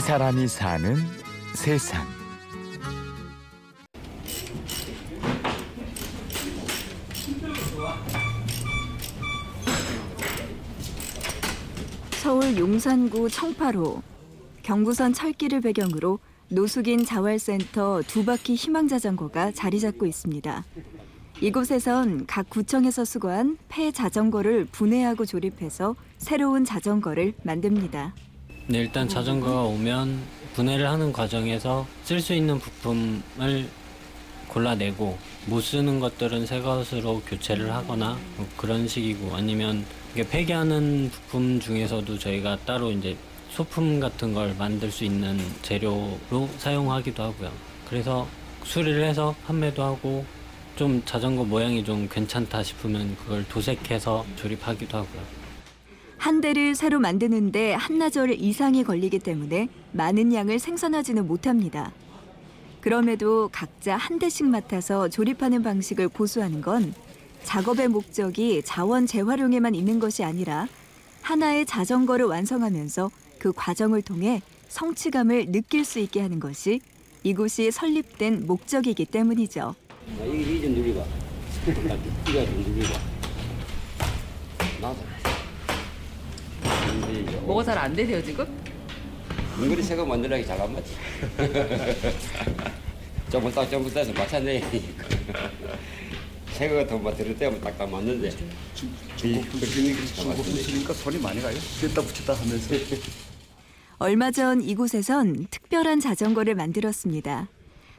이 사람이 사는 세상. 서울 용산구 청파로 경부선 철길을 배경으로 노숙인 자활센터 두 바퀴 희망자전거가 자리 잡고 있습니다. 이곳에선 각 구청에서 수거한 폐 자전거를 분해하고 조립해서 새로운 자전거를 만듭니다. 네, 일단 자전거가 오면 분해를 하는 과정에서 쓸 수 있는 부품을 골라내고 못 쓰는 것들은 새 것으로 교체를 하거나 뭐 그런 식이고 아니면 이게 폐기하는 부품 중에서도 저희가 따로 이제 소품 같은 걸 만들 수 있는 재료로 사용하기도 하고요. 그래서 수리를 해서 판매도 하고 좀 자전거 모양이 좀 괜찮다 싶으면 그걸 도색해서 조립하기도 하고요. 한 대를 새로 만드는데 한나절 이상이 걸리기 때문에 많은 양을 생산하지는 못합니다. 그럼에도 각자 한 대씩 맡아서 조립하는 방식을 고수하는 건 작업의 목적이 자원 재활용에만 있는 것이 아니라 하나의 자전거를 완성하면서 그 과정을 통해 성취감을 느낄 수 있게 하는 것이 이곳이 설립된 목적이기 때문이죠. 이좀 누리봐. 이거 좀 누리봐. 나도. 뭐가 잘 안 되세요 지금? 은근히 새거 만들려기 잘 안 맞지. 조금 딱 조금 따서. 새거 같은 거 들을 때면 딱딱 맞는데. 중고 쓰니까 손이 많이 가요. 뺐다 붙였다 하면서. 얼마 전 이곳에선 특별한 자전거를 만들었습니다.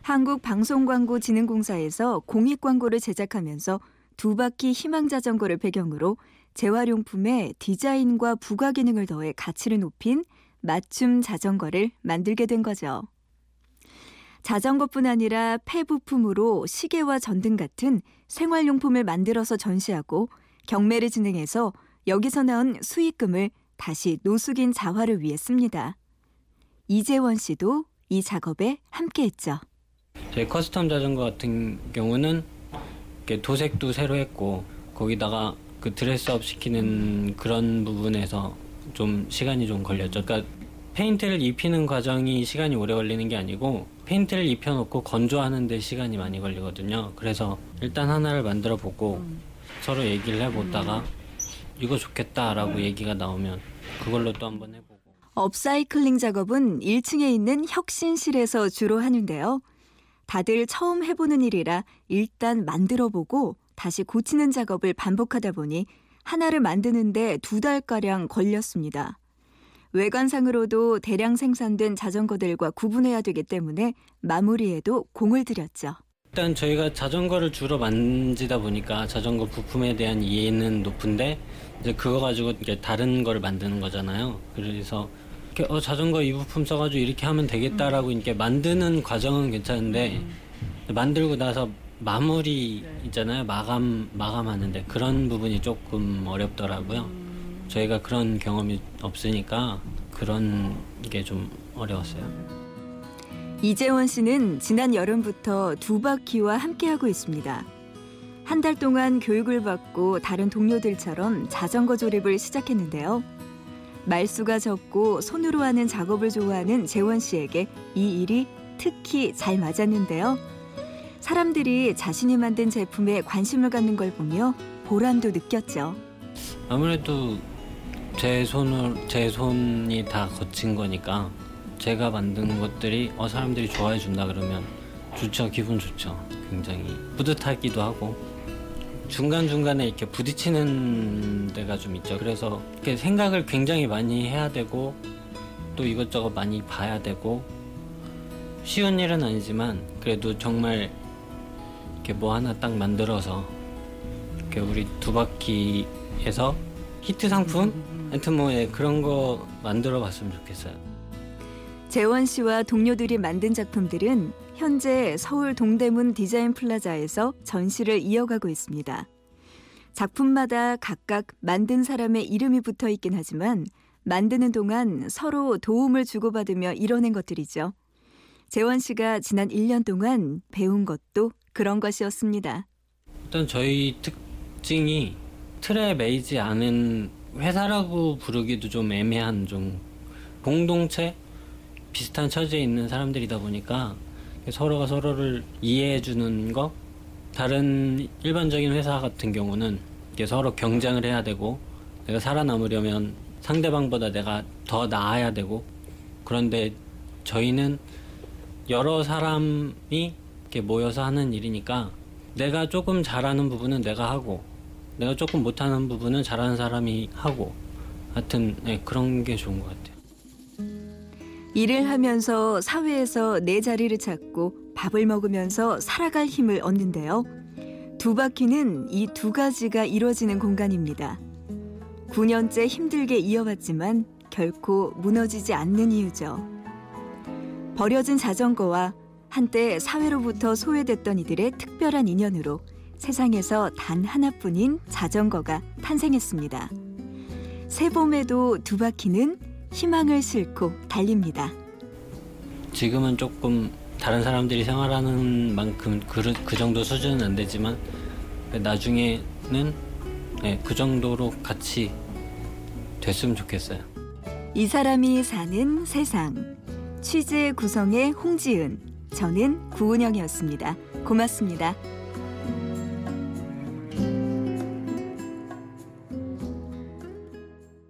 한국방송광고진흥공사에서 공익광고를 제작하면서 두 바퀴 희망 자전거를 배경으로 재활용품에 디자인과 부가 기능을 더해 가치를 높인 맞춤 자전거를 만들게 된 거죠. 자전거뿐 아니라 폐부품으로 시계와 전등 같은 생활용품을 만들어서 전시하고 경매를 진행해서 여기서 나온 수익금을 다시 노숙인 자활을 위해 씁니다. 이재원 씨도 이 작업에 함께했죠. 저희 custom 자전거 같은 경우는 도색도 새로 했고 거기다가 그 dress up 시키는 그런 부분에서 좀 시간이 좀 걸렸죠. 그러니까 페인트를 입히는 과정이 시간이 오래 걸리는 게 아니고 페인트를 입혀놓고 건조하는 데 시간이 많이 걸리거든요. 그래서 일단 하나를 만들어 보고 서로 얘기를 해보다가 이거 좋겠다라고 얘기가 나오면 그걸로 또 한번 해보고. 업사이클링 작업은 1층에 있는 혁신실에서 주로 하는데요. 다들 처음 해보는 일이라 일단 만들어 보고 다시 고치는 작업을 반복하다 보니 하나를 만드는데 두 달가량 걸렸습니다. 외관상으로도 대량 생산된 자전거들과 구분해야 되기 때문에 마무리에도 공을 들였죠. 일단 저희가 자전거를 주로 만지다 보니까 자전거 부품에 대한 이해는 높은데 이제 그거 가지고 이제 다른 거를 만드는 거잖아요. 그래서 이렇게 어 자전거 이 부품 써가지고 이렇게 하면 되겠다라고 이렇게 만드는 과정은 괜찮은데 만들고 나서 마무리 있잖아요. 마감 마감하는데 그런 부분이 조금 어렵더라고요. 저희가 그런 경험이 없으니까 그런 게 좀 어려웠어요. 이재원 씨는 지난 여름부터 두 바퀴와 함께하고 있습니다. 한 달 동안 교육을 받고 다른 동료들처럼 자전거 조립을 시작했는데요. 말수가 적고 손으로 하는 작업을 좋아하는 재원 씨에게 이 일이 특히 잘 맞았는데요. 사람들이 자신이 만든 제품에 관심을 갖는 걸 보며 보람도 느꼈죠. 아무래도 제 손을 제 손이 다 거친 거니까 제가 만든 것들이 어 사람들이 좋아해 준다 그러면 좋죠 기분 좋죠 굉장히 뿌듯하기도 하고 중간 중간에 이렇게 부딪히는 데가 좀 있죠. 그래서 이렇게 생각을 굉장히 많이 해야 되고 또 이것저것 많이 봐야 되고 쉬운 일은 아니지만 그래도 정말 이렇게 뭐 하나 딱 만들어서 이렇게 우리 두 바퀴에서 히트 상품? 하여튼 뭐 예, 그런 거 만들어 봤으면 좋겠어요. 재원 씨와 동료들이 만든 작품들은 현재 서울 동대문 디자인 플라자에서 전시를 이어가고 있습니다. 작품마다 각각 만든 사람의 이름이 붙어 있긴 하지만 만드는 동안 서로 도움을 주고받으며 이뤄낸 것들이죠. 재원 씨가 지난 1년 동안 배운 것도 그런 것이었습니다. 일단 저희 특징이 틀에 매이지 않은 회사라고 부르기도 좀 애매한 좀 공동체 비슷한 처지에 있는 사람들이다 보니까 서로가 서로를 이해해 주는 거 다른 일반적인 회사 같은 경우는 이게 서로 경쟁을 해야 되고 내가 살아남으려면 상대방보다 내가 더 나아야 되고 그런데 저희는 여러 사람이 이렇게 모여서 하는 일이니까 내가 조금 잘하는 부분은 내가 하고 내가 조금 못하는 부분은 잘하는 사람이 하고 하여튼 네, 그런 게 좋은 것 같아요. 일을 하면서 사회에서 내 자리를 찾고 밥을 먹으면서 살아갈 힘을 얻는데요. 두 바퀴는 이 두 가지가 이루어지는 공간입니다. 9년째 힘들게 이어왔지만 결코 무너지지 않는 이유죠. 버려진 자전거와 한때 사회로부터 소외됐던 이들의 특별한 인연으로 세상에서 단 하나뿐인 자전거가 탄생했습니다. 새 봄에도 두 바퀴는 희망을 싣고 달립니다. 지금은 조금 다른 사람들이 생활하는 만큼 그, 그 정도 수준은 안 되지만 나중에는 네, 그 정도로 같이 됐으면 좋겠어요. 이 사람이 사는 세상. 취재 구성의 홍지은, 저는 구은영이었습니다. 고맙습니다.